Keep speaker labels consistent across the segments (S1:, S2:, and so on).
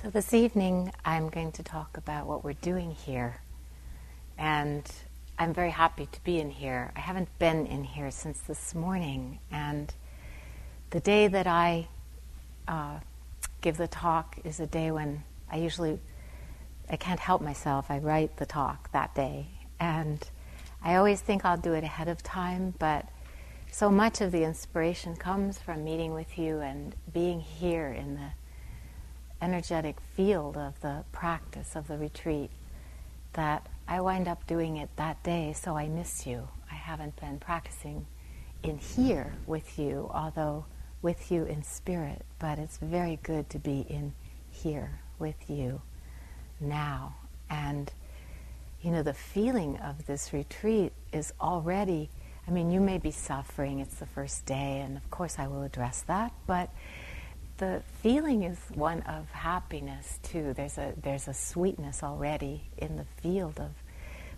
S1: So, this evening I'm going to talk about what we're doing here. And I'm very happy to be in here. I haven't been in here since this morning. And the day that I uh, give the talk is a day when I usually I can't help myself. I write the talk that day. And I always think I'll do it ahead of time, but so much of the inspiration comes from meeting with you and being here in the energetic field of the practice of the retreat that I wind up doing it that day, so I miss you. I haven't been practicing in here with you, although with you in spirit, but it's very good to be in here with you now. And, you know, the feeling of this retreat is already, I mean, you may be suffering, it's the first day, and of course I will address that, but the feeling is one of happiness too. There's a there's a sweetness already in the field of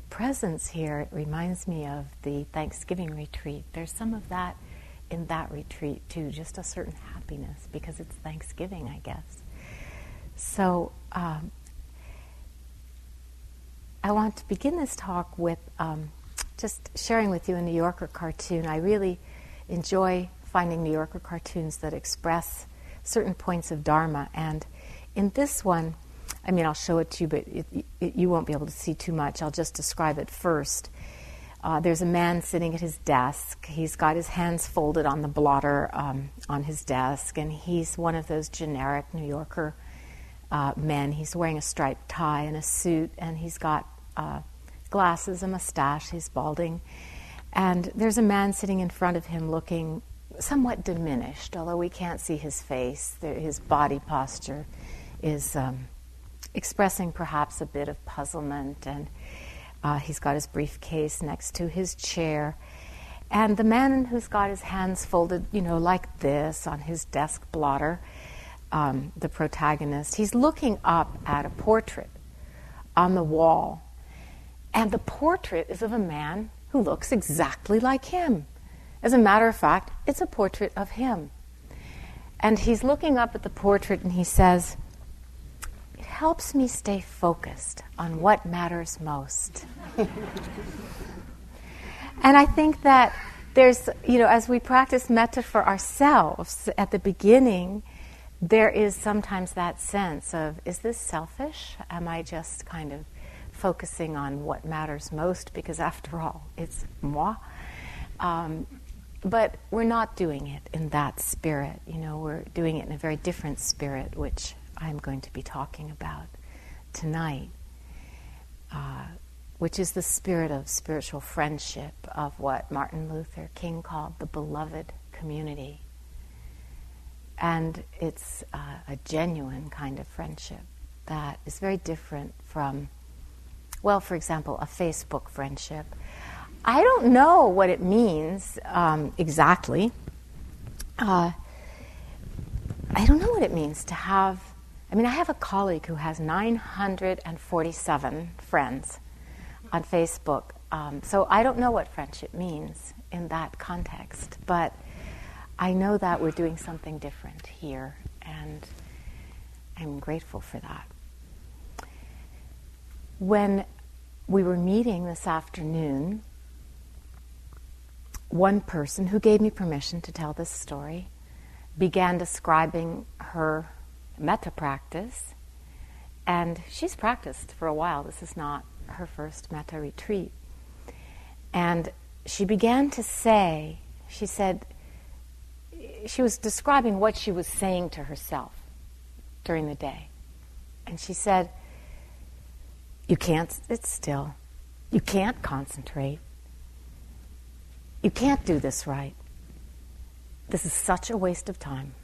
S1: presence here. It reminds me of the Thanksgiving retreat. There's some of that in that retreat too, just a certain happiness because it's Thanksgiving, I guess. So um, I want to begin this talk with um, just sharing with you a New Yorker cartoon. I really enjoy finding New Yorker cartoons that express certain points of Dharma. And in this one, I mean, I'll show it to you, but it, it, you won't be able to see too much. I'll just describe it first. Uh, there's a man sitting at his desk. He's got his hands folded on the blotter um, on his desk, and he's one of those generic New Yorker uh, men. He's wearing a striped tie and a suit, and he's got uh, glasses, a mustache, he's balding. And there's a man sitting in front of him looking somewhat diminished, although we can't see his face. His body posture is um, expressing perhaps a bit of puzzlement, and uh, he's got his briefcase next to his chair. And the man who's got his hands folded, you know, like this on his desk blotter, um, the protagonist, he's looking up at a portrait on the wall. And the portrait is of a man who looks exactly like him. As a matter of fact, it's a portrait of him. And he's looking up at the portrait and he says, It helps me stay focused on what matters most. and I think that there's, you know, as we practice metta for ourselves at the beginning, there is sometimes that sense of, is this selfish? Am I just kind of focusing on what matters most? Because after all, it's moi. Um, but we're not doing it in that spirit. You know, we're doing it in a very different spirit, which I'm going to be talking about tonight, uh, which is the spirit of spiritual friendship, of what Martin Luther King called the beloved community. And it's uh, a genuine kind of friendship that is very different from, well, for example, a Facebook friendship I don't know what it means um, exactly. Uh, I don't know what it means to have. I mean, I have a colleague who has 947 friends on Facebook. Um, so I don't know what friendship means in that context, but I know that we're doing something different here, and I'm grateful for that. When we were meeting this afternoon, one person who gave me permission to tell this story began describing her metta practice. And she's practiced for a while. This is not her first metta retreat. And she began to say, she said, she was describing what she was saying to herself during the day. And she said, You can't sit still. You can't concentrate. You can't do this right. This is such a waste of time.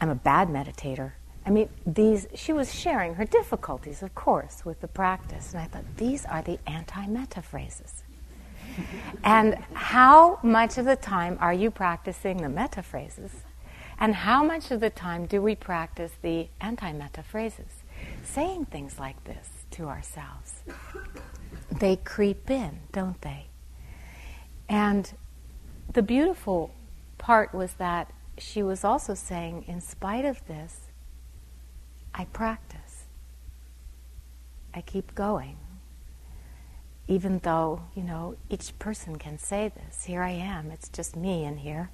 S1: I'm a bad meditator. I mean, these, she was sharing her difficulties, of course, with the practice. And I thought, these are the anti metta phrases. and how much of the time are you practicing the metta phrases? And how much of the time do we practice the anti metta phrases? Saying things like this to ourselves. They creep in, don't they? And the beautiful part was that she was also saying, in spite of this, I practice. I keep going. Even though, you know, each person can say this. Here I am. It's just me in here,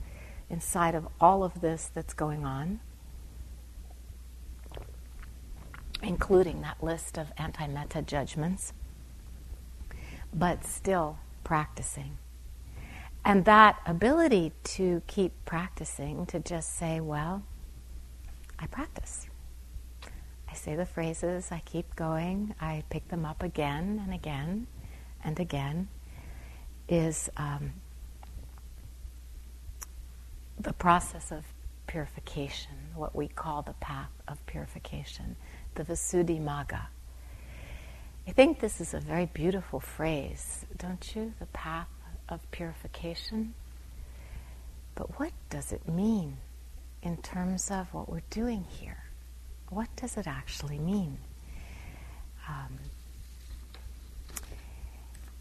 S1: inside of all of this that's going on, including that list of anti metta judgments, but still practicing. And that ability to keep practicing, to just say, well, I practice. I say the phrases, I keep going, I pick them up again and again and again, is um, the process of purification, what we call the path of purification, the Visuddhimagga. I think this is a very beautiful phrase, don't you? The path of purification. But what does it mean in terms of what we're doing here? what does it actually mean? Um,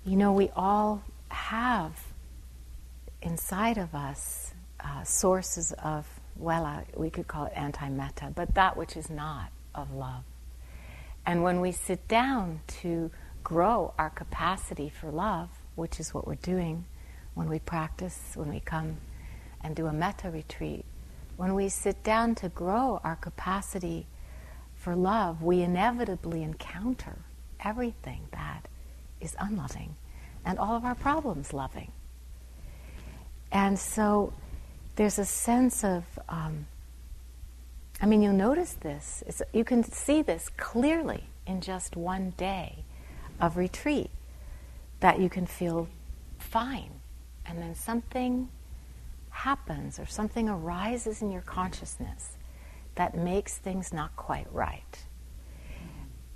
S1: you know, we all have inside of us uh, sources of, well, we could call it anti metta, but that which is not of love. And when we sit down to grow our capacity for love, which is what we're doing when we practice, when we come and do a metta retreat, when we sit down to grow our capacity for love, we inevitably encounter everything that is unloving and all of our problems loving. And so there's a sense of, um, I mean, you'll notice this. It's, you can see this clearly in just one day of retreat that you can feel fine. And then something happens or something arises in your consciousness that makes things not quite right.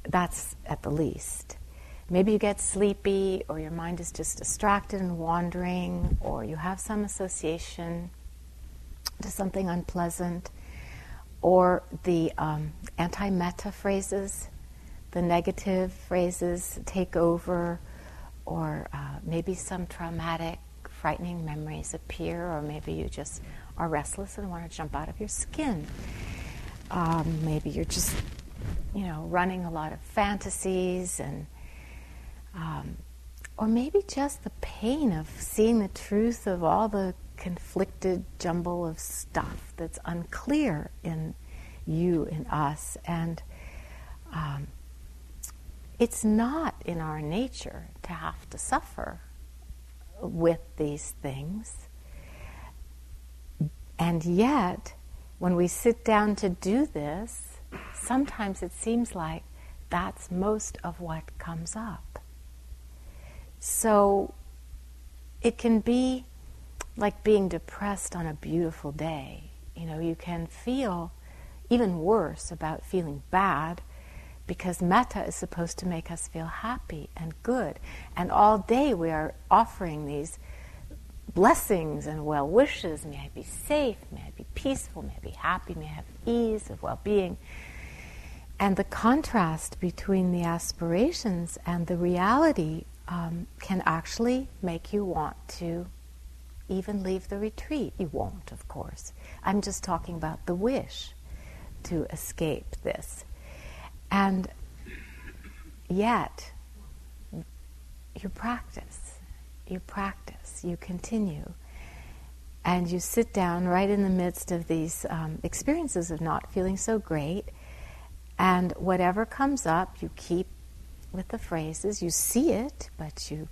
S1: That's at the least. Maybe you get sleepy, or your mind is just distracted and wandering, or you have some association to something unpleasant, or the um, anti metta phrases, the negative phrases take over, or uh, maybe some traumatic, frightening memories appear, or maybe you just are restless and want to jump out of your skin. Um, maybe you're just, you know, running a lot of fantasies and, um, or maybe just the pain of seeing the truth of all the conflicted jumble of stuff that's unclear in you, in us. And um, it's not in our nature to have to suffer with these things. And yet, when we sit down to do this, sometimes it seems like that's most of what comes up. So it can be like being depressed on a beautiful day. You know, you can feel even worse about feeling bad because metta is supposed to make us feel happy and good. And all day we are offering these blessings and well wishes. May I be safe, may I be peaceful, may I be happy, may I have ease of well being. And the contrast between the aspirations and the reality um, can actually make you want to even leave the retreat. You won't, of course. I'm just talking about the wish to escape this. And yet, you practice. You practice you continue. And you sit down right in the midst of these um, experiences of not feeling so great. And whatever comes up, you keep with the phrases. You see it, but you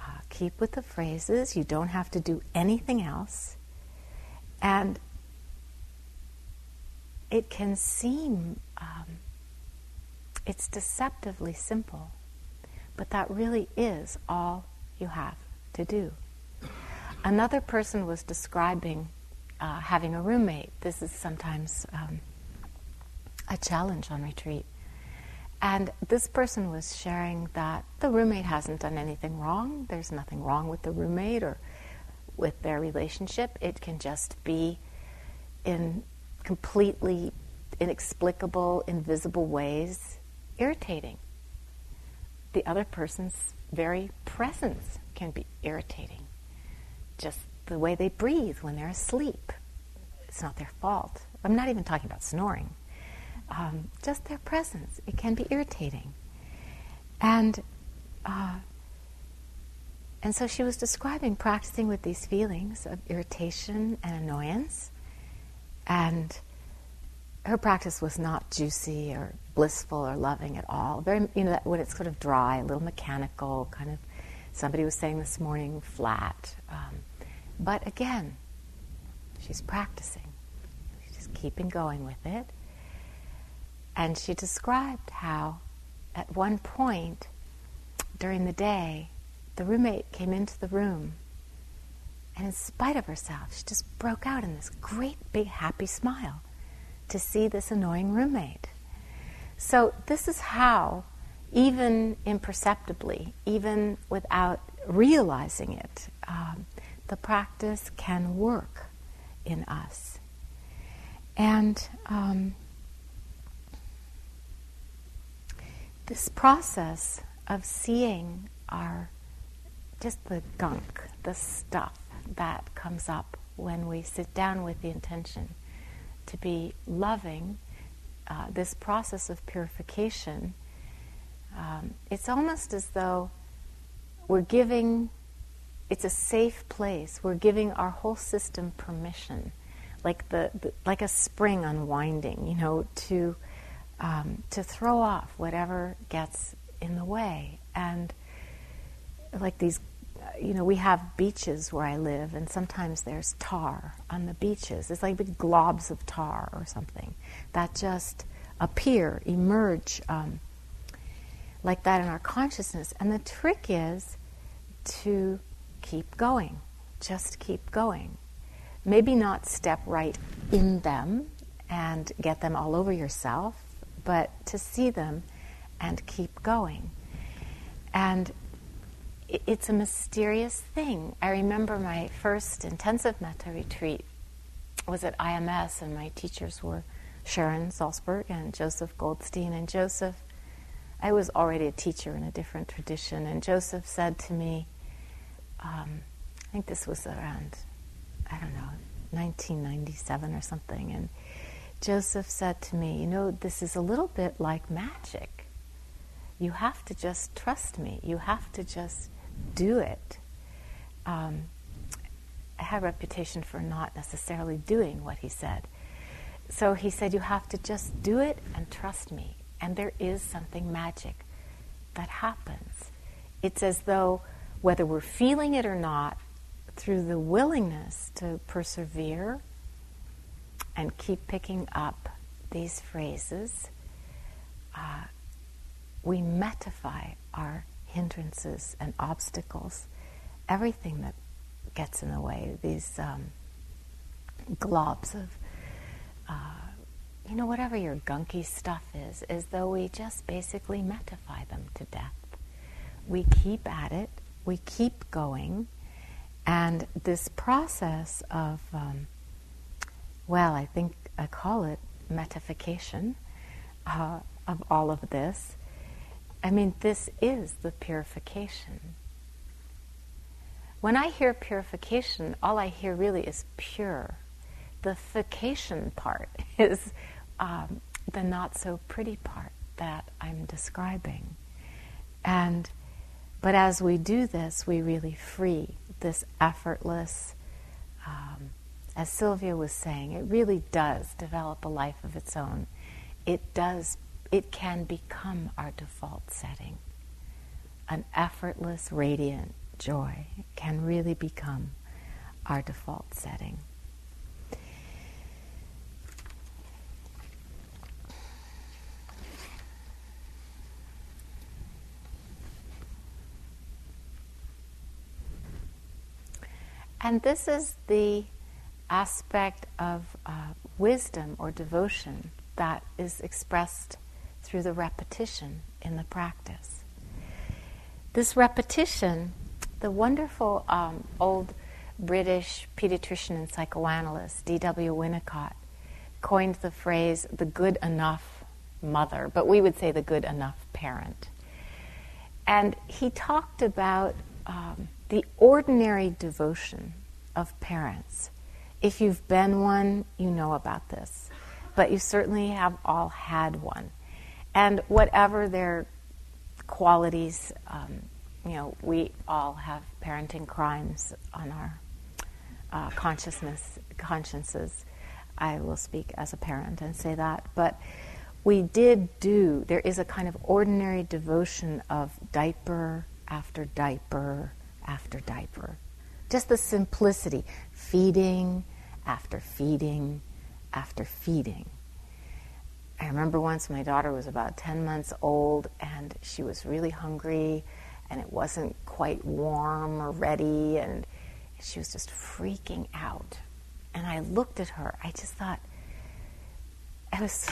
S1: uh, keep with the phrases. You don't have to do anything else. And it can seem, um, it's deceptively simple, but that really is all you have to do. Another person was describing uh, having a roommate. This is sometimes um, a challenge on retreat. And this person was sharing that the roommate hasn't done anything wrong. There's nothing wrong with the roommate or with their relationship. It can just be in completely inexplicable, invisible ways irritating. The other person's very presence can be irritating. Just the way they breathe when they're asleep. It's not their fault. I'm not even talking about snoring. um, just their presence. It can be irritating. And uh, and so she was describing practicing with these feelings of irritation and annoyance. And her practice was not juicy or blissful or loving at all. Very, you know, when it's sort of dry, a little mechanical, kind of. Somebody was saying this morning, flat. Um, but again, she's practicing. She's just keeping going with it. And she described how, at one point during the day, the roommate came into the room, and in spite of herself, she just broke out in this great big happy smile to see this annoying roommate. So, this is how, even imperceptibly, even without realizing it, um, the practice can work in us. And um, this process of seeing our just the gunk, the stuff that comes up when we sit down with the intention to be loving, uh, this process of purification, um, it's almost as though we're giving, it's a safe place. We're giving our whole system permission, like the, the like a spring unwinding, you know, to um, to throw off whatever gets in the way, and like these you know, we have beaches where I live, and sometimes there's tar on the beaches. It's like big globs of tar or something that just appear, emerge um, like that in our consciousness. And the trick is to keep going, just keep going. Maybe not step right in them and get them all over yourself, but to see them and keep going. And it's a mysterious thing. I remember my first intensive metta retreat was at IMS, and my teachers were Sharon Salzberg and Joseph Goldstein. And Joseph, I was already a teacher in a different tradition, and Joseph said to me, um, I think this was around, I don't know, 1997 or something, and Joseph said to me, You know, this is a little bit like magic. You have to just trust me. You have to just do it. Um, I had a reputation for not necessarily doing what he said. So he said, You have to just do it and trust me. And there is something magic that happens. It's as though, whether we're feeling it or not, through the willingness to persevere and keep picking up these phrases, uh, we mettafy our hindrances and obstacles, everything that gets in the way, these um, globs of, uh, you know, whatever your gunky stuff is, as though we just basically mettafy them to death. We keep at it, we keep going, and this process of, um, well, I think I call it mettafication uh, of all of this I mean, this is the purification. When I hear purification, all I hear really is pure. The fication part is um, the not so pretty part that I'm describing. And but as we do this, we really free this effortless. Um, as Sylvia was saying, it really does develop a life of its own. It does it can become our default setting. An effortless, radiant joy can really become our default setting. And this is the aspect of uh, wisdom or devotion that is expressed through the repetition in the practice. This repetition, the wonderful um, old British pediatrician and psychoanalyst D.W. Winnicott coined the phrase the good enough mother, but we would say the good enough parent. And he talked about um, the ordinary devotion of parents. If you've been one, you know about this but you certainly have all had one. And whatever their qualities, um, you know, we all have parenting crimes on our uh, consciousness, consciences. I will speak as a parent and say that. But we did do, there is a kind of ordinary devotion of diaper after diaper after diaper. Just the simplicity, feeding after feeding after feeding. I remember once my daughter was about 10 months old and she was really hungry and it wasn't quite warm or ready and she was just freaking out. And I looked at her. I just thought, I was,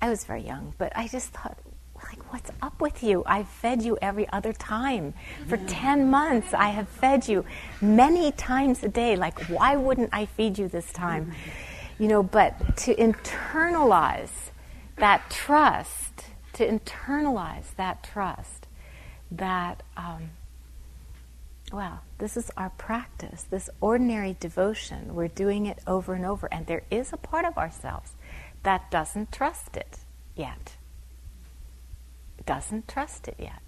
S1: I was very young, but I just thought, like, what's up with you? I've fed you every other time. For 10 months, I have fed you many times a day. Like, why wouldn't I feed you this time? You know, but to internalize that trust, to internalize that trust, that, um, well, this is our practice, this ordinary devotion. We're doing it over and over, and there is a part of ourselves that doesn't trust it yet. Doesn't trust it yet.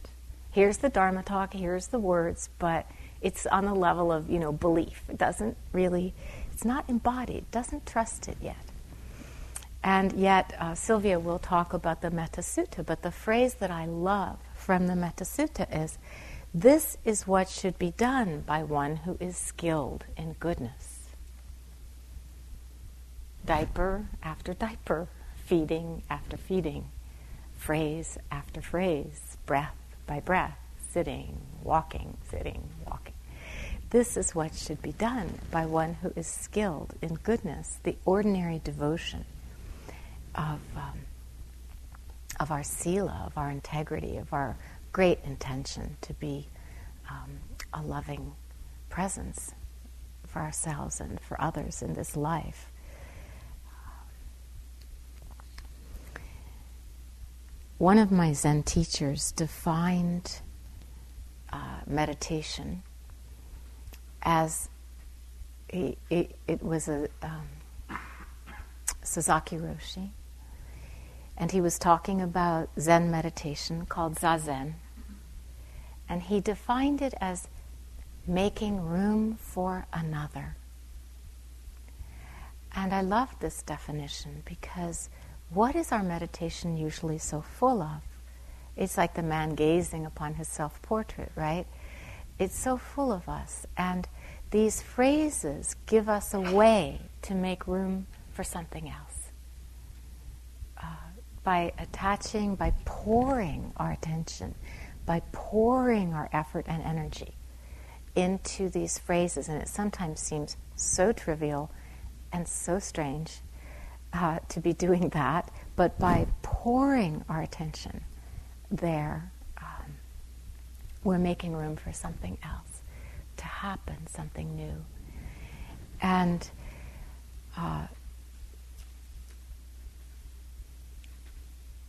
S1: Here's the Dharma talk, here's the words, but it's on the level of, you know, belief. It doesn't really, it's not embodied, doesn't trust it yet. And yet, uh, Sylvia will talk about the Metta Sutta, but the phrase that I love from the Metta Sutta is this is what should be done by one who is skilled in goodness. Diaper after diaper, feeding after feeding, phrase after phrase, breath by breath, sitting, walking, sitting, walking. This is what should be done by one who is skilled in goodness, the ordinary devotion of, um, of our sila, of our integrity, of our great intention to be um, a loving presence for ourselves and for others in this life. One of my Zen teachers defined uh, meditation as he, it, it was a um, Roshi, and he was talking about Zen meditation called Zazen. And he defined it as making room for another. And I love this definition because what is our meditation usually so full of? It's like the man gazing upon his self portrait, right? It's so full of us. And these phrases give us a way to make room for something else by attaching, by pouring our attention, by pouring our effort and energy into these phrases. And it sometimes seems so trivial and so strange uh, to be doing that, but by pouring our attention there, um, we're making room for something else to happen, something new. And uh,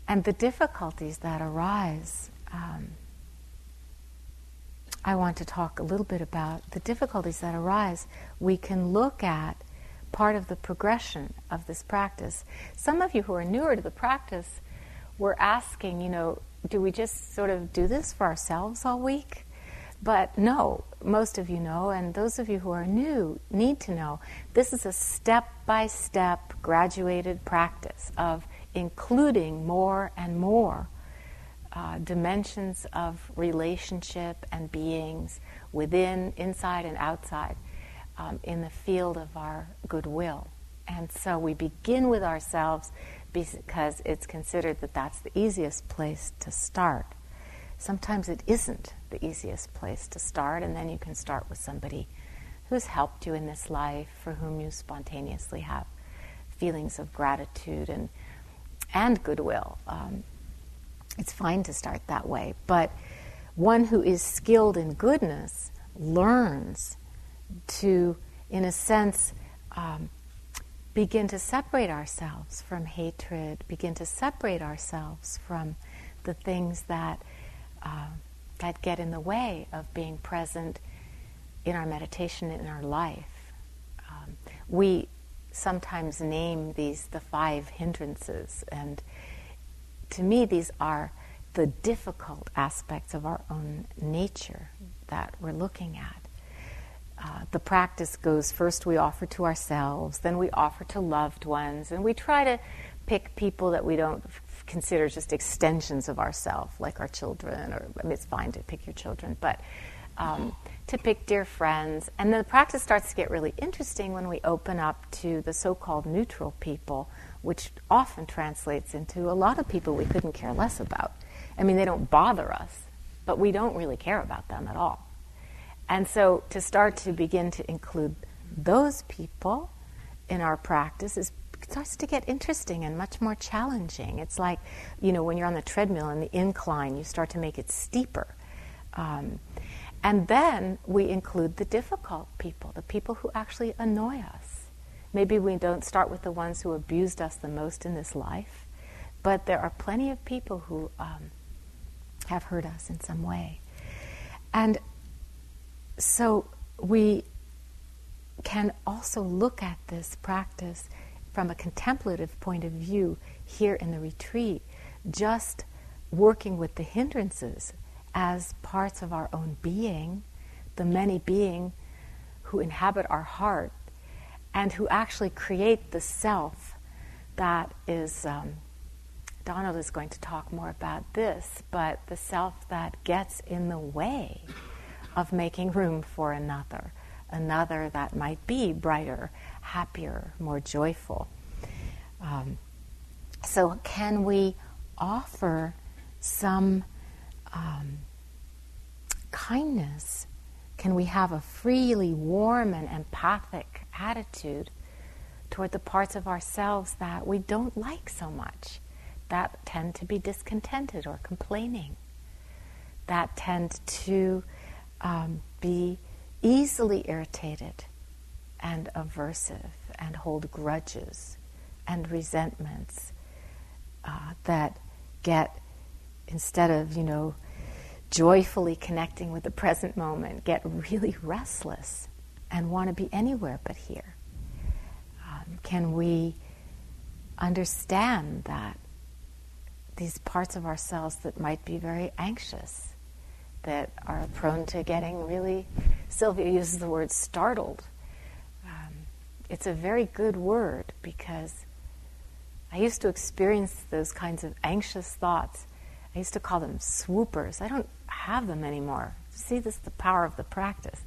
S1: and the difficulties that arise. Um, I want to talk a little bit about the difficulties that arise. We can look at part of the progression of this practice. Some of you who are newer to the practice were asking, you know, do we just sort of do this for ourselves all week? But no, most of you know, and those of you who are new need to know this is a step by step graduated practice of including more and more uh, dimensions of relationship and beings within, inside, and outside um, in the field of our goodwill. And so we begin with ourselves because it's considered that that's the easiest place to start. Sometimes it isn't the easiest place to start, and then you can start with somebody who's helped you in this life, for whom you spontaneously have feelings of gratitude and and goodwill. Um, it's fine to start that way, but one who is skilled in goodness learns to, in a sense, um, begin to separate ourselves from hatred, begin to separate ourselves from the things that uh, that get in the way of being present in our meditation in our life. Um, we sometimes name these the five hindrances, and to me, these are the difficult aspects of our own nature that we're looking at. Uh, the practice goes first we offer to ourselves, then we offer to loved ones, and we try to pick people that we don't consider just extensions of ourselves, like our children, or I mean, it's fine to pick your children, but um, to pick dear friends. And the practice starts to get really interesting when we open up to the so called neutral people, which often translates into a lot of people we couldn't care less about. I mean, they don't bother us, but we don't really care about them at all. And so to start to begin to include those people in our practice is starts to get interesting and much more challenging. It's like, you know, when you're on the treadmill and the incline, you start to make it steeper. Um, and then we include the difficult people, the people who actually annoy us. Maybe we don't start with the ones who abused us the most in this life, but there are plenty of people who um, have hurt us in some way. And so we can also look at this practice from a contemplative point of view here in the retreat, just working with the hindrances as parts of our own being, the many being who inhabit our heart and who actually create the self that is. Um, Donald is going to talk more about this, but the self that gets in the way of making room for another, another that might be brighter, happier, more joyful. Um, so, can we offer some um, kindness? Can we have a freely warm and empathic attitude toward the parts of ourselves that we don't like so much, that tend to be discontented or complaining, that tend to um, be easily irritated and aversive and hold grudges and resentments uh, that get, instead of, you know, joyfully connecting with the present moment, get really restless and want to be anywhere but here? Um, can we understand that these parts of ourselves that might be very anxious, that are prone to getting really, Sylvia uses the word startled. Um, it's a very good word because I used to experience those kinds of anxious thoughts. I used to call them swoopers. I don't have them anymore. See, this is the power of the practice.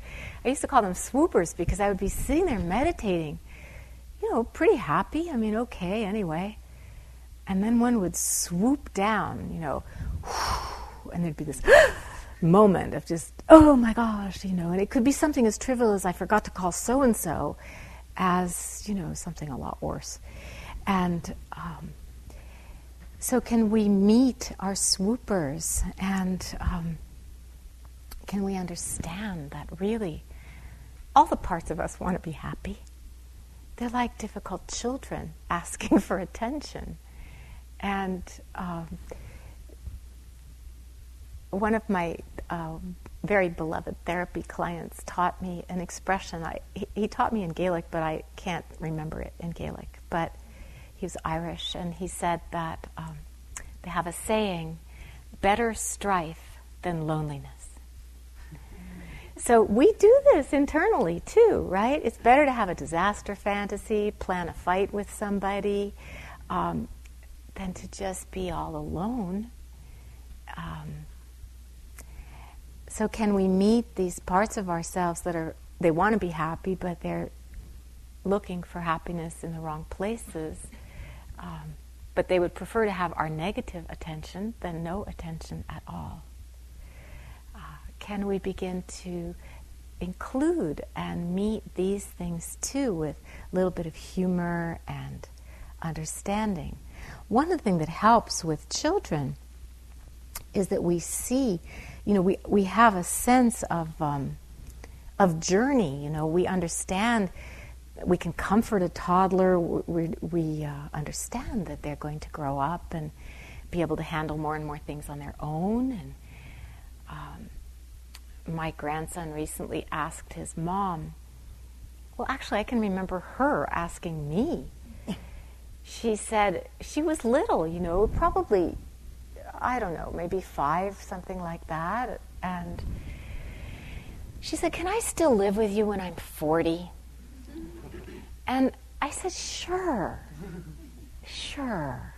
S1: I used to call them swoopers because I would be sitting there meditating, you know, pretty happy. I mean, okay, anyway. And then one would swoop down, you know, and there'd be this moment of just, oh my gosh, you know, and it could be something as trivial as I forgot to call so and so, as, you know, something a lot worse. And um, so, can we meet our swoopers and um, can we understand that really all the parts of us want to be happy? They're like difficult children asking for attention. And um, one of my uh, very beloved therapy clients taught me an expression. I, he, he, taught me in Gaelic, but I can't remember it in Gaelic. But he was Irish, and he said that um, they have a saying better strife than loneliness. So we do this internally too, right? It's better to have a disaster fantasy, plan a fight with somebody, um, than to just be all alone. Um, so, can we meet these parts of ourselves that are, they want to be happy, but they're looking for happiness in the wrong places? Um, but they would prefer to have our negative attention than no attention at all. Uh, can we begin to include and meet these things too with a little bit of humor and understanding? One of the things that helps with children is that we see you know, we, we have a sense of, um, of journey. You know, we understand, we can comfort a toddler. We, we uh, understand that they're going to grow up and be able to handle more and more things on their own. And um, my grandson recently asked his mom, well, actually, I can remember her asking me. She said she was little, you know, probably, I don't know, maybe five, something like that. And she said, Can I still live with you when I'm 40? And I said, Sure, sure.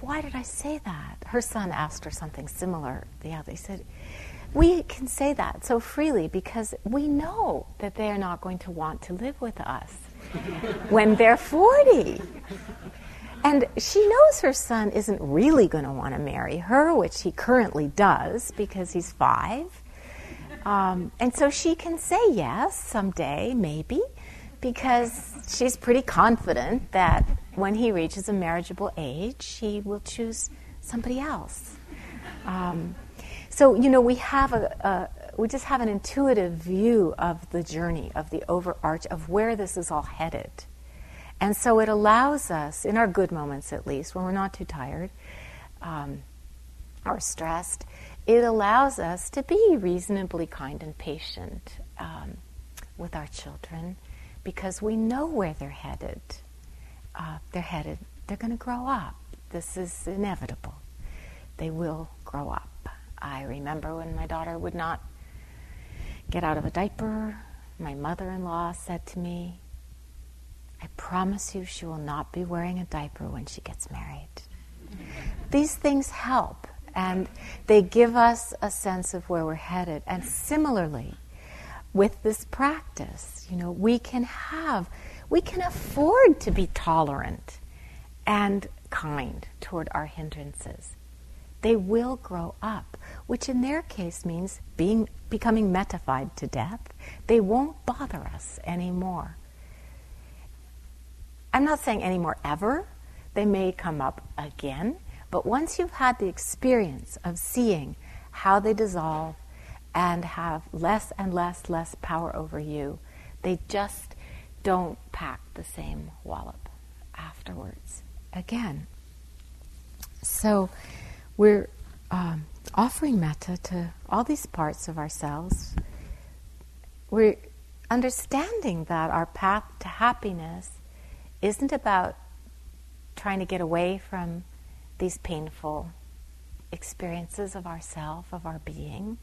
S1: Why did I say that? Her son asked her something similar the other. He said, We can say that so freely because we know that they are not going to want to live with us when they're 40. And she knows her son isn't really going to want to marry her, which he currently does because he's five. Um, and so she can say yes someday, maybe, because she's pretty confident that when he reaches a marriageable age, he will choose somebody else. Um, so, you know, we have a, a, we just have an intuitive view of the journey, of the overarch, of where this is all headed. And so it allows us, in our good moments at least, when we're not too tired um, or stressed, it allows us to be reasonably kind and patient um, with our children because we know where they're headed. Uh, they're headed, they're going to grow up. This is inevitable. They will grow up. I remember when my daughter would not get out of a diaper, my mother in law said to me, I promise you she will not be wearing a diaper when she gets married. These things help and they give us a sense of where we're headed. And similarly, with this practice, you know, we can have, we can afford to be tolerant and kind toward our hindrances. They will grow up, which in their case means being becoming mettafied to death. They won't bother us anymore. I'm not saying anymore ever. They may come up again, but once you've had the experience of seeing how they dissolve and have less and less, less power over you, they just don't pack the same wallop afterwards again. So we're um, offering metta to all these parts of ourselves. We're understanding that our path to happiness isn't about trying to get away from these painful experiences of ourself, of our being.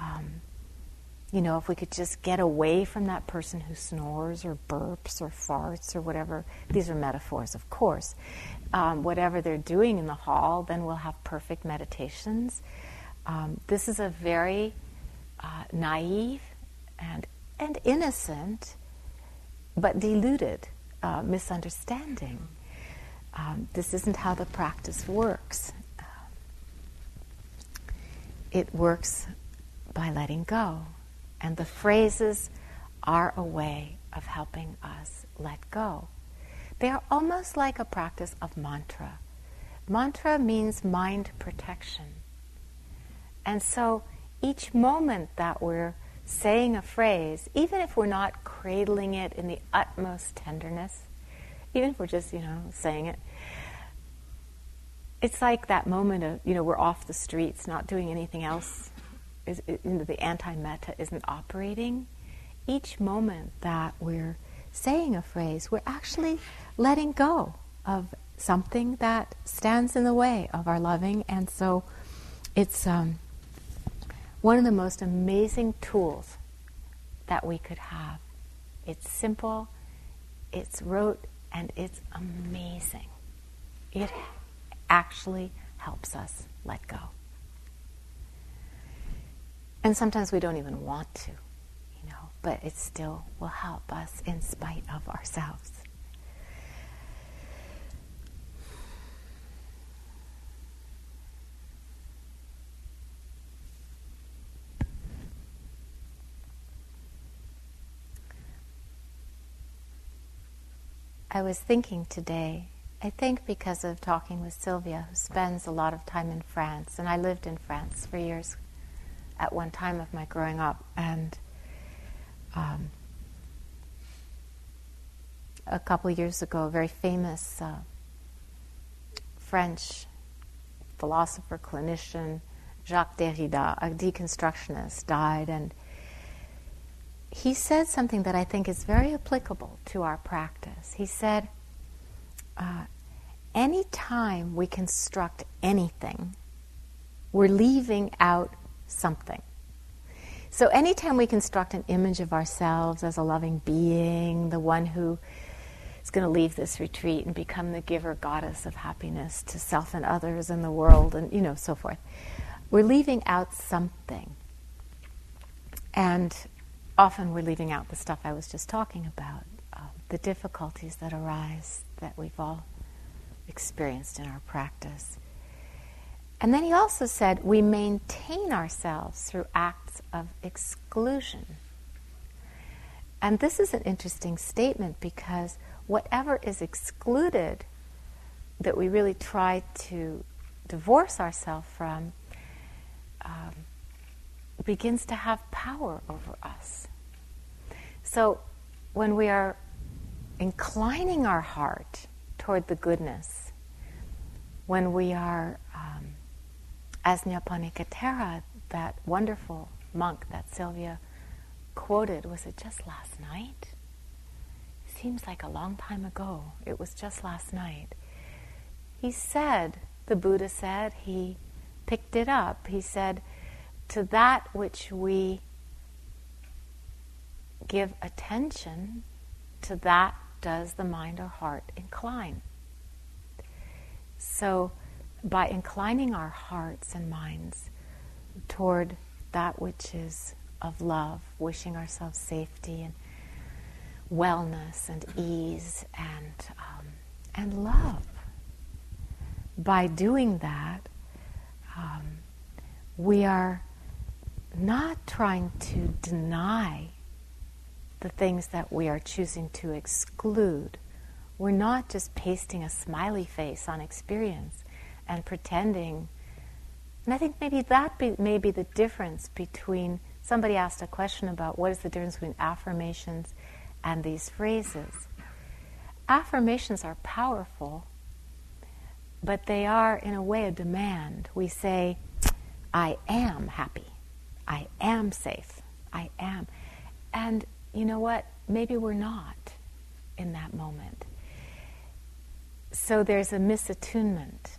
S1: Um, you know, if we could just get away from that person who snores or burps or farts or whatever, these are metaphors, of course. Um, whatever they're doing in the hall, then we'll have perfect meditations. Um, this is a very uh, naive and, and innocent, but deluded uh, misunderstanding. Um, this isn't how the practice works. Um, it works by letting go. And the phrases are a way of helping us let go. They are almost like a practice of mantra. Mantra means mind protection. And so each moment that we're saying a phrase, even if we're not cradling it in the utmost tenderness, even if we're just, you know, saying it, it's like that moment of, you know, we're off the streets, not doing anything else. Is, you know, the anti-metta isn't operating. Each moment that we're saying a phrase, we're actually letting go of something that stands in the way of our loving. And so it's um, one of the most amazing tools that we could have. It's simple, it's rote, and it's amazing. It actually helps us let go. And sometimes we don't even want to, you know, but it still will help us in spite of ourselves. I was thinking today, I think because of talking with Sylvia, who spends a lot of time in France, and I lived in France for years at one time of my growing up, and um, a couple years ago, a very famous uh, French philosopher, clinician, Jacques Derrida, a deconstructionist, died, and he said something that I think is very applicable to our practice. He said, uh, anytime we construct anything, we're leaving out something. So, anytime we construct an image of ourselves as a loving being, the one who is going to leave this retreat and become the giver goddess of happiness to self and others and the world, and you know, so forth, we're leaving out something. And often we're leaving out the stuff I was just talking about, uh, the difficulties that arise that we've all experienced in our practice. And then he also said we maintain ourselves through acts of exclusion. And this is an interesting statement because whatever is excluded that we really try to divorce ourselves from um, begins to have power over us. So when we are inclining our heart toward the goodness, when we are um, as Nyanaponika that wonderful monk that Sylvia quoted, was it just last night? Seems like a long time ago. It was just last night. He said, the Buddha said, he picked it up. He said, to that which we give attention, to that does the mind or heart incline. So, by inclining our hearts and minds toward that which is of love, wishing ourselves safety and wellness and ease and um, and love. By doing that, um, we are not trying to deny the things that we are choosing to exclude. We're not just pasting a smiley face on experience and pretending. And I think maybe that be, may be the difference between somebody asked a question about what is the difference between affirmations and these phrases. Affirmations are powerful, but they are, in a way, a demand. We say, I am happy. I am safe. I am. And you know what? Maybe we're not in that moment. So there's a misattunement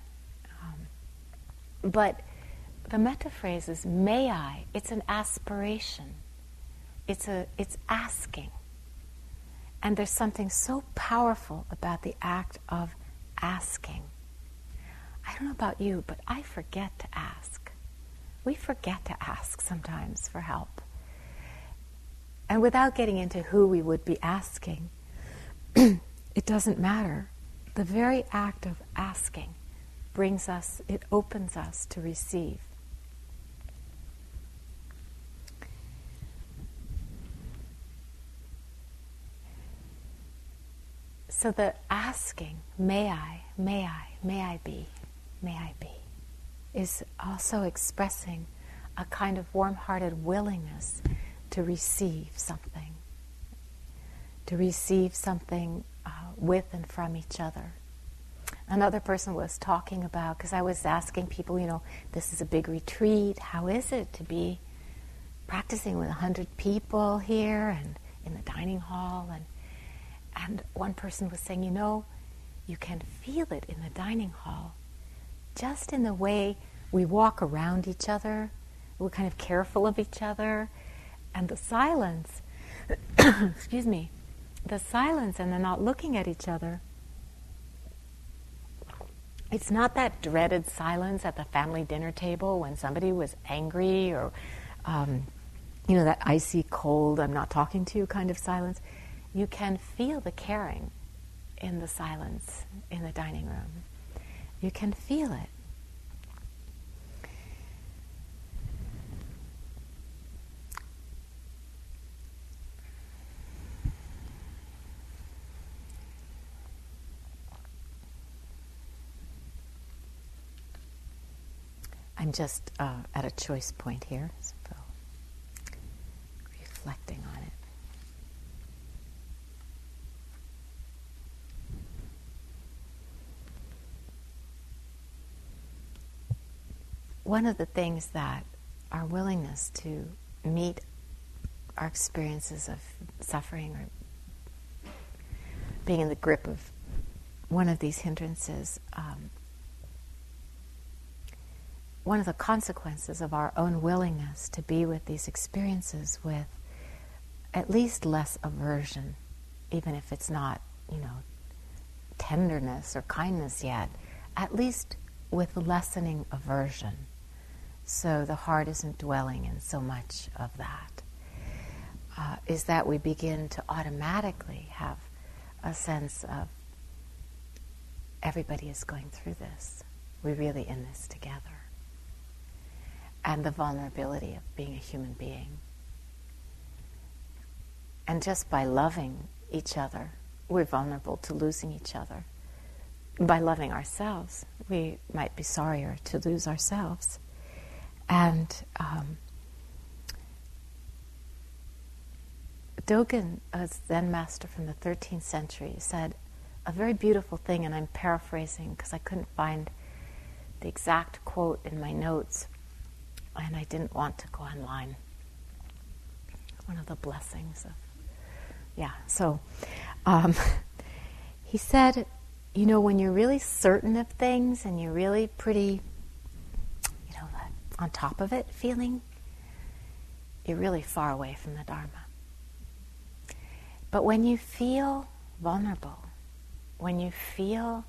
S1: but the metta phrase is may I. It's an aspiration. It's a it's asking. And there's something so powerful about the act of asking. I don't know about you, but I forget to ask. We forget to ask sometimes for help. And without getting into who we would be asking, it doesn't matter. The very act of asking brings us, it opens us to receive. So the asking, may I, may I, may I be, may I be, is also expressing a kind of warm hearted willingness to receive something, to receive something uh, with and from each other another person was talking about, because I was asking people, you know, this is a big retreat. How is it to be practicing with 100 people here and in the dining hall? And, and one person was saying, you know, you can feel it in the dining hall, just in the way we walk around each other. We're kind of careful of each other. And the silence, excuse me, the silence and the not looking at each other it's not that dreaded silence at the family dinner table when somebody was angry or, um, you know, that icy cold, I'm not talking to you kind of silence. You can feel the caring in the silence in the dining room. You can feel it. I'm just uh, at a choice point here, so reflecting on it. One of the things that our willingness to meet our experiences of suffering or being in the grip of one of these hindrances, um, one of the consequences of our own willingness to be with these experiences with at least less aversion, even if it's not, you know, tenderness or kindness yet, at least with lessening aversion. So the heart isn't dwelling in so much of that. Uh, is that we begin to automatically have a sense of everybody is going through this. We're really in this together. And the vulnerability of being a human being. And just by loving each other, we're vulnerable to losing each other. By loving ourselves, we might be sorrier to lose ourselves. And um, Dogen, a Zen master from the 13th century, said a very beautiful thing, and I'm paraphrasing because I couldn't find the exact quote in my notes, and I didn't want to go online. One of the blessings of, yeah. So um, he said, you know, when you're really certain of things and you're really pretty, you know, on top of it feeling, you're really far away from the Dharma. But when you feel vulnerable, when you feel,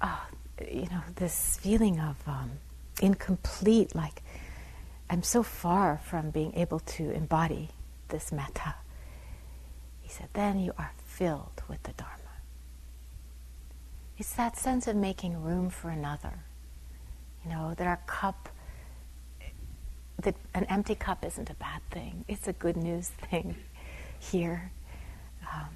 S1: oh, you know, this feeling of um, incomplete, like I'm so far from being able to embody this metta, he said, then you are filled with the Dharma. It's that sense of making room for another. You know, that our cup, that an empty cup isn't a bad thing. It's a good news thing here. Um,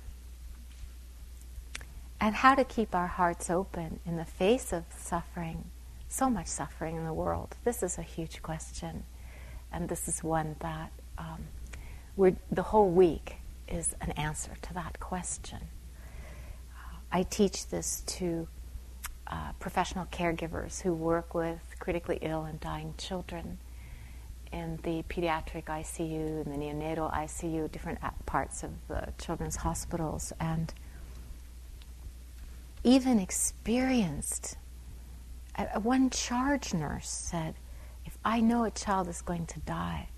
S1: and how to keep our hearts open in the face of suffering, so much suffering in the world. This is a huge question, and this is one that um, we're, the whole week is an answer to that question. Uh, I teach this to uh, professional caregivers who work with critically ill and dying children in the pediatric ICU and the neonatal ICU, different parts of the children's hospitals, and even experienced. One charge nurse said, If I know a child is going to die,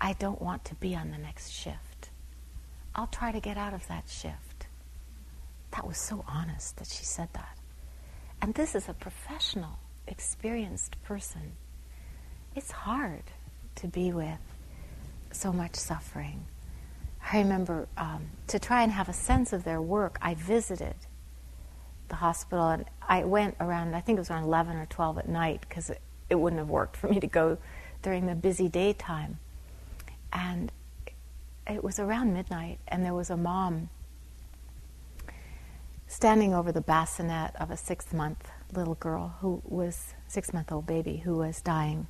S1: I don't want to be on the next shift. I'll try to get out of that shift. That was so honest that she said that. And this is a professional, experienced person. It's hard to be with so much suffering. I remember um, to try and have a sense of their work, I visited the hospital and I went around, I think it was around 11 or 12 at night because it, it wouldn't have worked for me to go during the busy daytime. And it was around midnight, and there was a mom standing over the bassinet of a six month little girl who was, six month old baby who was dying.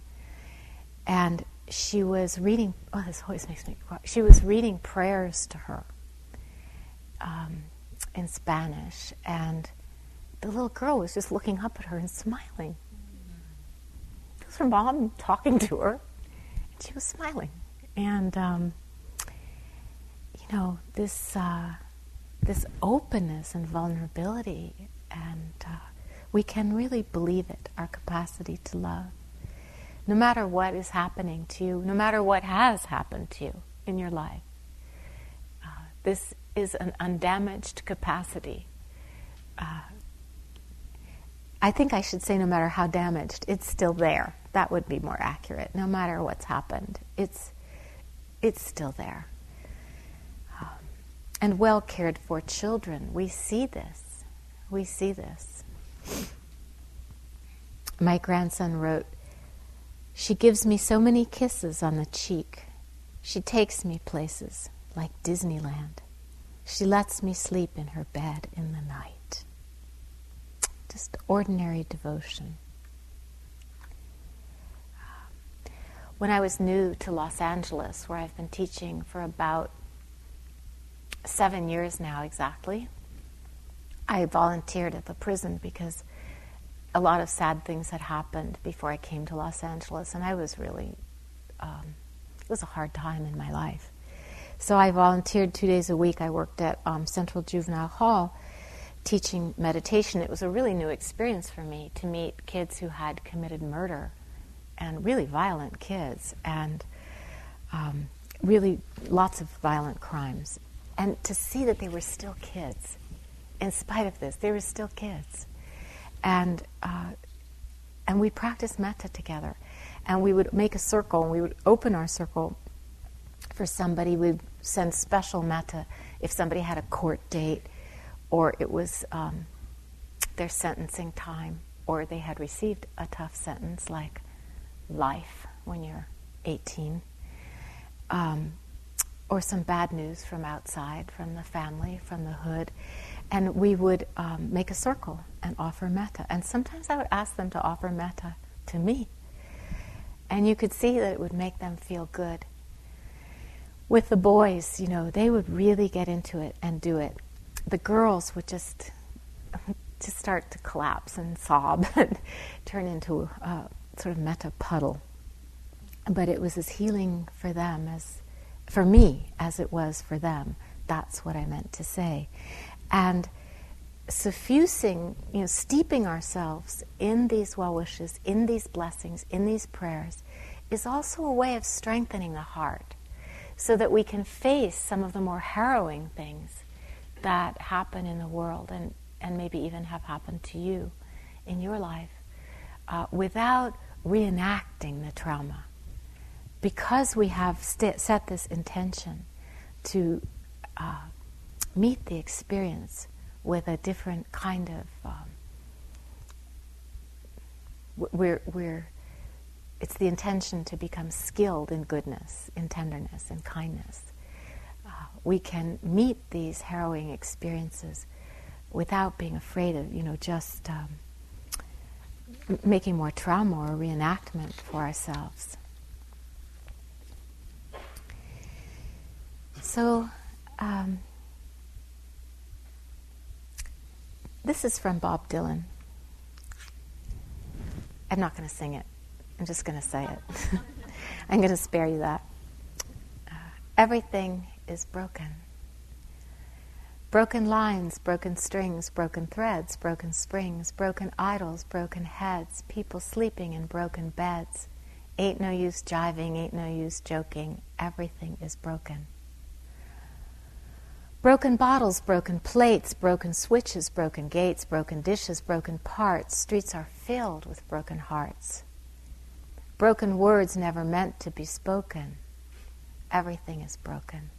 S1: And she was reading, oh, this always makes me cry. She was reading prayers to her um, in Spanish, and the little girl was just looking up at her and smiling. It was her mom talking to her, and she was smiling. And, um, you know, this, uh, this openness and vulnerability, and uh, we can really believe it, our capacity to love no matter what is happening to you, no matter what has happened to you in your life. Uh, this is an undamaged capacity. Uh, I think I should say, no matter how damaged, it's still there. That would be more accurate. No matter what's happened, it's it's still there. Um, and well cared for children, we see this. We see this. My grandson wrote she gives me so many kisses on the cheek. She takes me places like Disneyland. She lets me sleep in her bed in the night. Just ordinary devotion. When I was new to Los Angeles, where I've been teaching for about seven years now exactly, I volunteered at the prison because a lot of sad things had happened before I came to Los Angeles, and I was really um, it was a hard time in my life. So I volunteered two days a week. I worked at um, Central Juvenile Hall teaching meditation. It was a really new experience for me to meet kids who had committed murder and really violent kids and um, really lots of violent crimes. And to see that they were still kids. In spite of this, they were still kids. And, uh, and we practiced metta together. And we would make a circle and we would open our circle for somebody. We'd send special metta if somebody had a court date or it was um, their sentencing time or they had received a tough sentence like life when you're 18 um, or some bad news from outside, from the family, from the hood. And we would um, make a circle and offer metta. And sometimes I would ask them to offer metta to me. And you could see that it would make them feel good with the boys, you know, they would really get into it and do it. The girls would just just start to collapse and sob and turn into a sort of metta puddle. But it was as healing for them as for me as it was for them. That's what I meant to say. And suffusing, you know, steeping ourselves in these well wishes, in these blessings, in these prayers, is also a way of strengthening the heart so that we can face some of the more harrowing things that happen in the world and, and maybe even have happened to you in your life uh, without reenacting the trauma. Because we have st- set this intention to uh, meet the experience with a different kind of um, we're, we're it's the intention to become skilled in goodness, in tenderness, in kindness. We can meet these harrowing experiences without being afraid of, you know, just um, making more trauma or reenactment for ourselves. So, um, this is from Bob Dylan. I'm not going to sing it. I'm just going to say it. I'm going to spare you that. Uh, everything is broken. Broken lines, broken strings, broken threads, broken springs, broken idols, broken heads, people sleeping in broken beds. Ain't no use jiving, ain't no use joking. Everything is broken. Broken bottles, broken plates, broken switches, broken gates, broken dishes, broken parts. Streets are filled with broken hearts. Broken words never meant to be spoken. Everything is broken.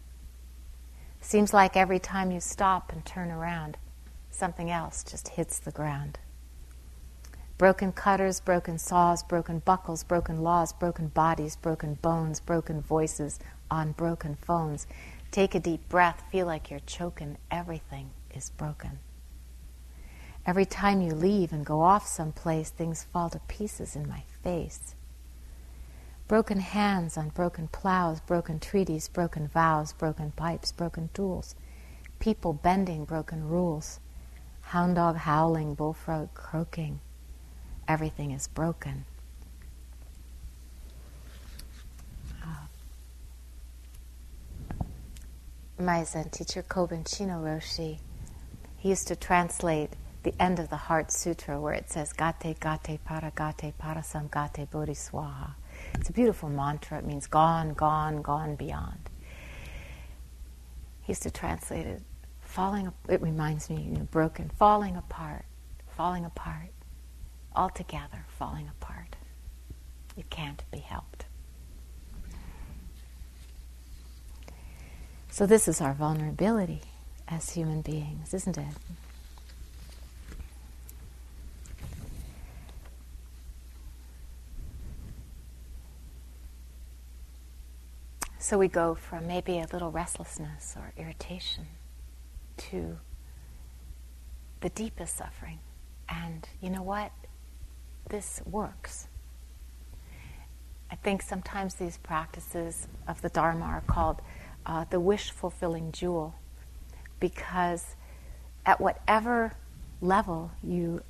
S1: Seems like every time you stop and turn around, something else just hits the ground. Broken cutters, broken saws, broken buckles, broken laws, broken bodies, broken bones, broken voices on broken phones. Take a deep breath, feel like you're choking. Everything is broken. Every time you leave and go off someplace, things fall to pieces in my face. Broken hands on broken plows, broken treaties, broken vows, broken pipes, broken tools. People bending broken rules. Hound dog howling, bullfrog croaking. Everything is broken. Uh, my Zen teacher, Kobun Chino Roshi, he used to translate the end of the Heart Sutra where it says, Gate, Gate, Para, Gate, Parasam, Gate, Bodhiswaha it's a beautiful mantra. It means gone, gone, gone beyond. He used to translate it, falling, it reminds me, you know, broken, falling apart, falling apart, altogether falling apart. It can't be helped. So, this is our vulnerability as human beings, isn't it? So we go from maybe a little restlessness or irritation to the deepest suffering. And you know what? This works. I think sometimes these practices of the Dharma are called uh, the wish fulfilling jewel because at whatever level you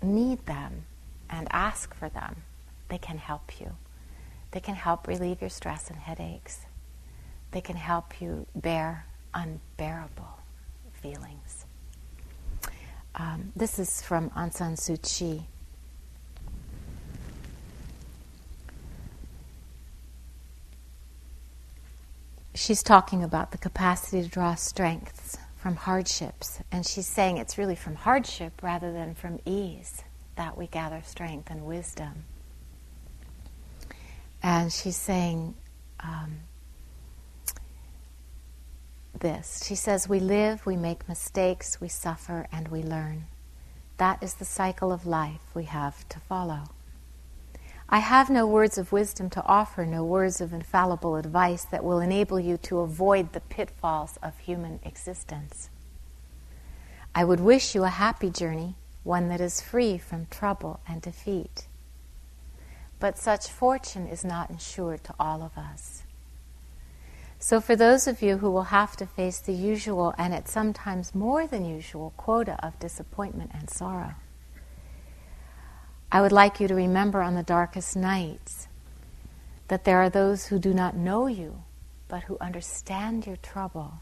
S1: need them and ask for them, they can help you. They can help relieve your stress and headaches. They can help you bear unbearable feelings. Um, this is from Aung San Suu Kyi. She's talking about the capacity to draw strengths from hardships, and she's saying it's really from hardship rather than from ease that we gather strength and wisdom. And she's saying um, this. She says, We live, we make mistakes, we suffer, and we learn. That is the cycle of life we have to follow. I have no words of wisdom to offer, no words of infallible advice that will enable you to avoid the pitfalls of human existence. I would wish you a happy journey, one that is free from trouble and defeat. But such fortune is not insured to all of us. So, for those of you who will have to face the usual and at sometimes more than usual quota of disappointment and sorrow, I would like you to remember on the darkest nights that there are those who do not know you, but who understand your trouble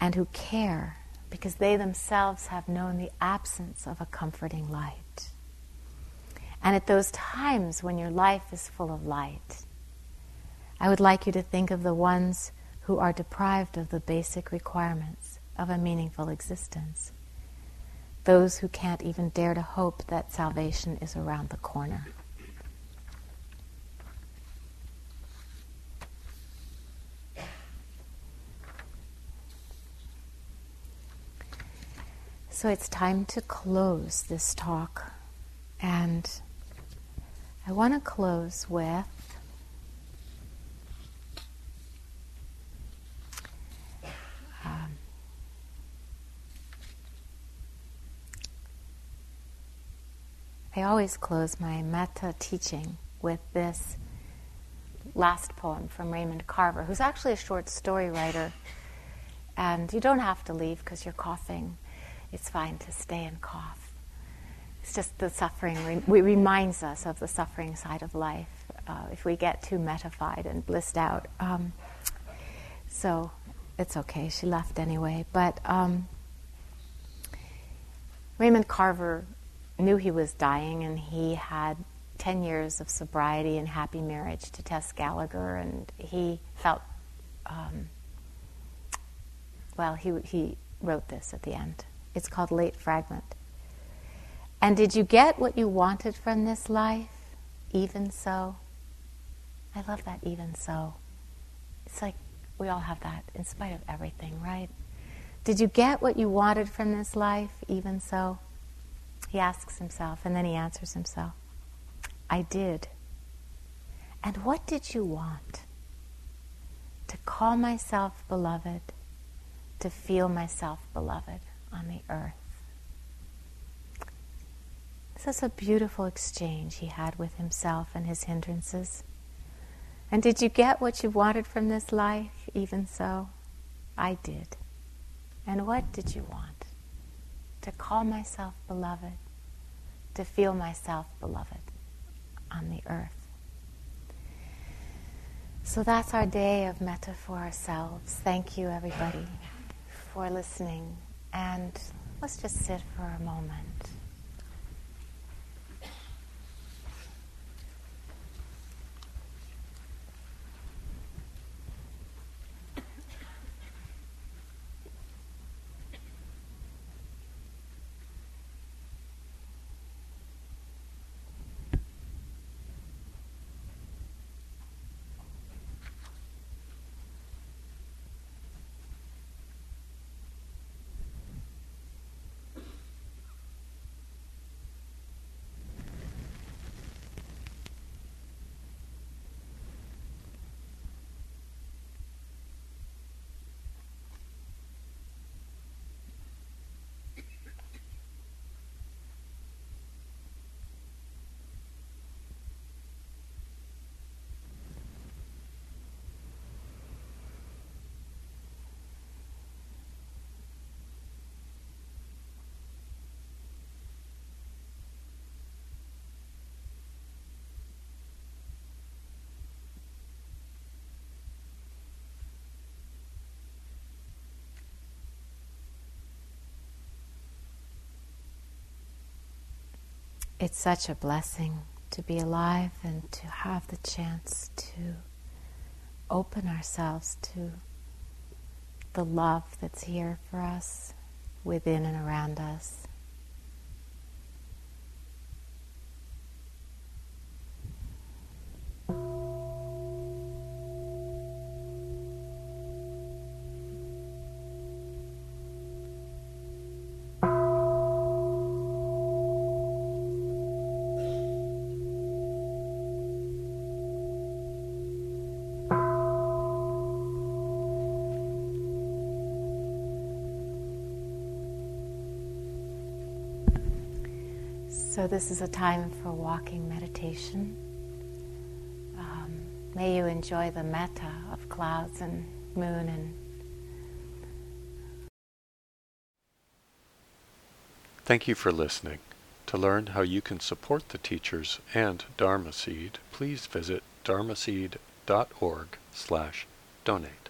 S1: and who care because they themselves have known the absence of a comforting light. And at those times when your life is full of light, I would like you to think of the ones who are deprived of the basic requirements of a meaningful existence. Those who can't even dare to hope that salvation is around the corner. So it's time to close this talk. And I want to close with um, I always close my metta teaching with this last poem from Raymond Carver, who's actually a short story writer. And you don't have to leave because you're coughing. It's fine to stay and cough. It's just the suffering re- reminds us of the suffering side of life uh, if we get too mettafied and blissed out. Um, so it's okay. She left anyway. But um, Raymond Carver knew he was dying, and he had 10 years of sobriety and happy marriage to Tess Gallagher, and he felt, um, well, he, he wrote this at the end. It's called Late Fragment. And did you get what you wanted from this life? Even so? I love that, even so. It's like we all have that in spite of everything, right? Did you get what you wanted from this life? Even so? He asks himself, and then he answers himself I did. And what did you want? To call myself beloved, to feel myself beloved on the earth. This a beautiful exchange he had with himself and his hindrances. And did you get what you wanted from this life? Even so, I did. And what did you want? to call myself beloved, to feel myself beloved on the earth. So that's our day of metta for ourselves. Thank you, everybody, for listening. And let's just sit for a moment. It's such a blessing to be alive and to have the chance to open ourselves to the love that's here for us within and around us. So, this is a time for walking meditation. Um, may you enjoy the metta of clouds and moon and
S2: Thank you for listening. To learn how you can support the teachers and Dharma Seed, please visit dharma dharmaseed.org slash donate.